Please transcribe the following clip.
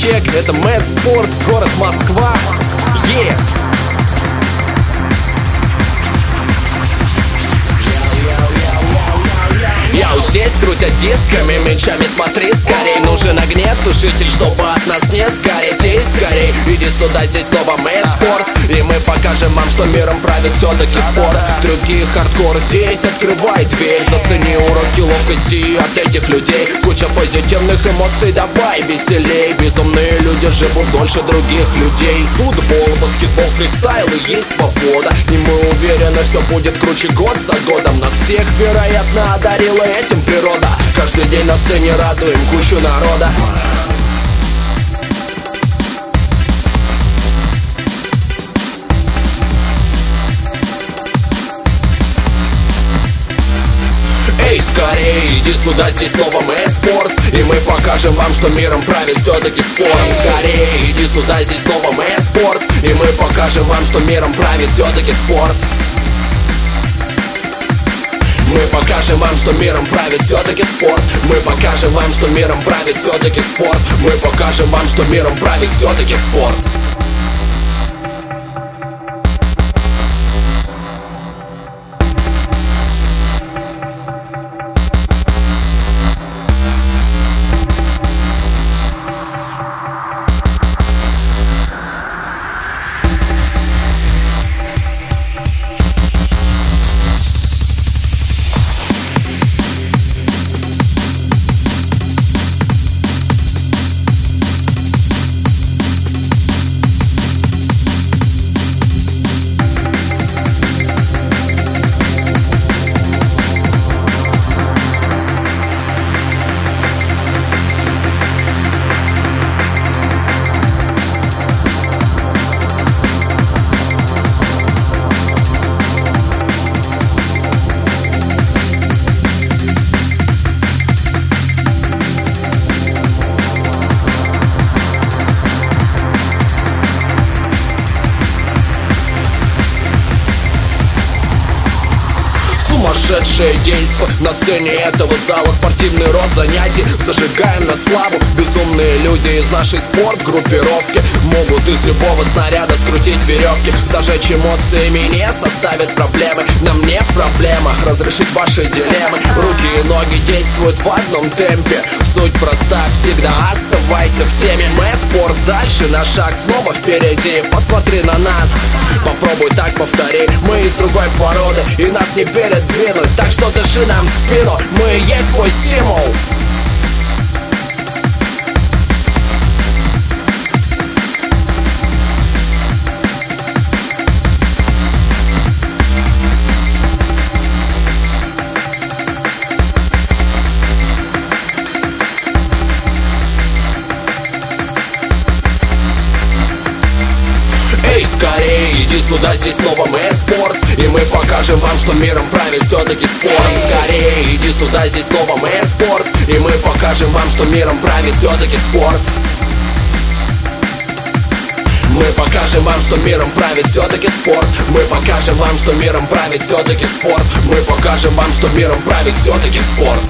чек Это Mad Sports, город Москва. Yeah! Здесь крутят дисками, мечами смотри скорей. Нужен огнет, тушитель, чтобы от нас не сгореть. Эй, скорей, иди сюда, здесь снова Mad Sports И мы покажем вам, что миром правит все-таки спорт. Другие хардкор здесь, открывай дверь. Зацени уроки ловкости от этих людей Куча позитивных эмоций, давай веселей. Безумные люди живут дольше других людей. Футбол, баскетбол, фристайл и есть свобода. И мы уверены, все будет круче год за годом. Нас всех, вероятно, одарила этим природа. Каждый день на сцене радуем кучу народа сюда, здесь снова Mad Sports И мы покажем вам, что миром правит все-таки спорт. Скорее, иди сюда, здесь снова Mad Sports И мы покажем вам, что миром правит все-таки спорт. Мы покажем вам, что миром правит все-таки спорт. Мы покажем вам, что миром правит все-таки спорт. Мы покажем вам, что миром правит все-таки спорт Сумасшедшее действо. На сцене этого зала Спортивный род занятий. Зажигаем на славу. Безумные люди из нашей спортгруппировки Могут из любого снаряда скрутить веревки Зажечь эмоциями не составит проблемы. Нам не проблема разрешить ваши дилеммы. Руки и ноги действуют в одном темпе. Суть проста, всегда оставайся в теме. Mad Sports дальше на шаг снова впереди. Посмотри на нас, попробуй так повтори. Мы из другой породы и нас не передвинуть. Так что дыши нам в спину, мы есть свой стимул сюда, здесь снова Mad Sports И мы покажем вам, что миром правит все-таки спорт. Скорее, иди сюда, здесь снова Mad Sports И мы покажем вам, что миром правит все-таки спорт. Мы покажем вам, что миром правит все-таки спорт. Мы покажем вам, что миром правит все-таки спорт. Мы покажем вам, что миром правит все-таки спорт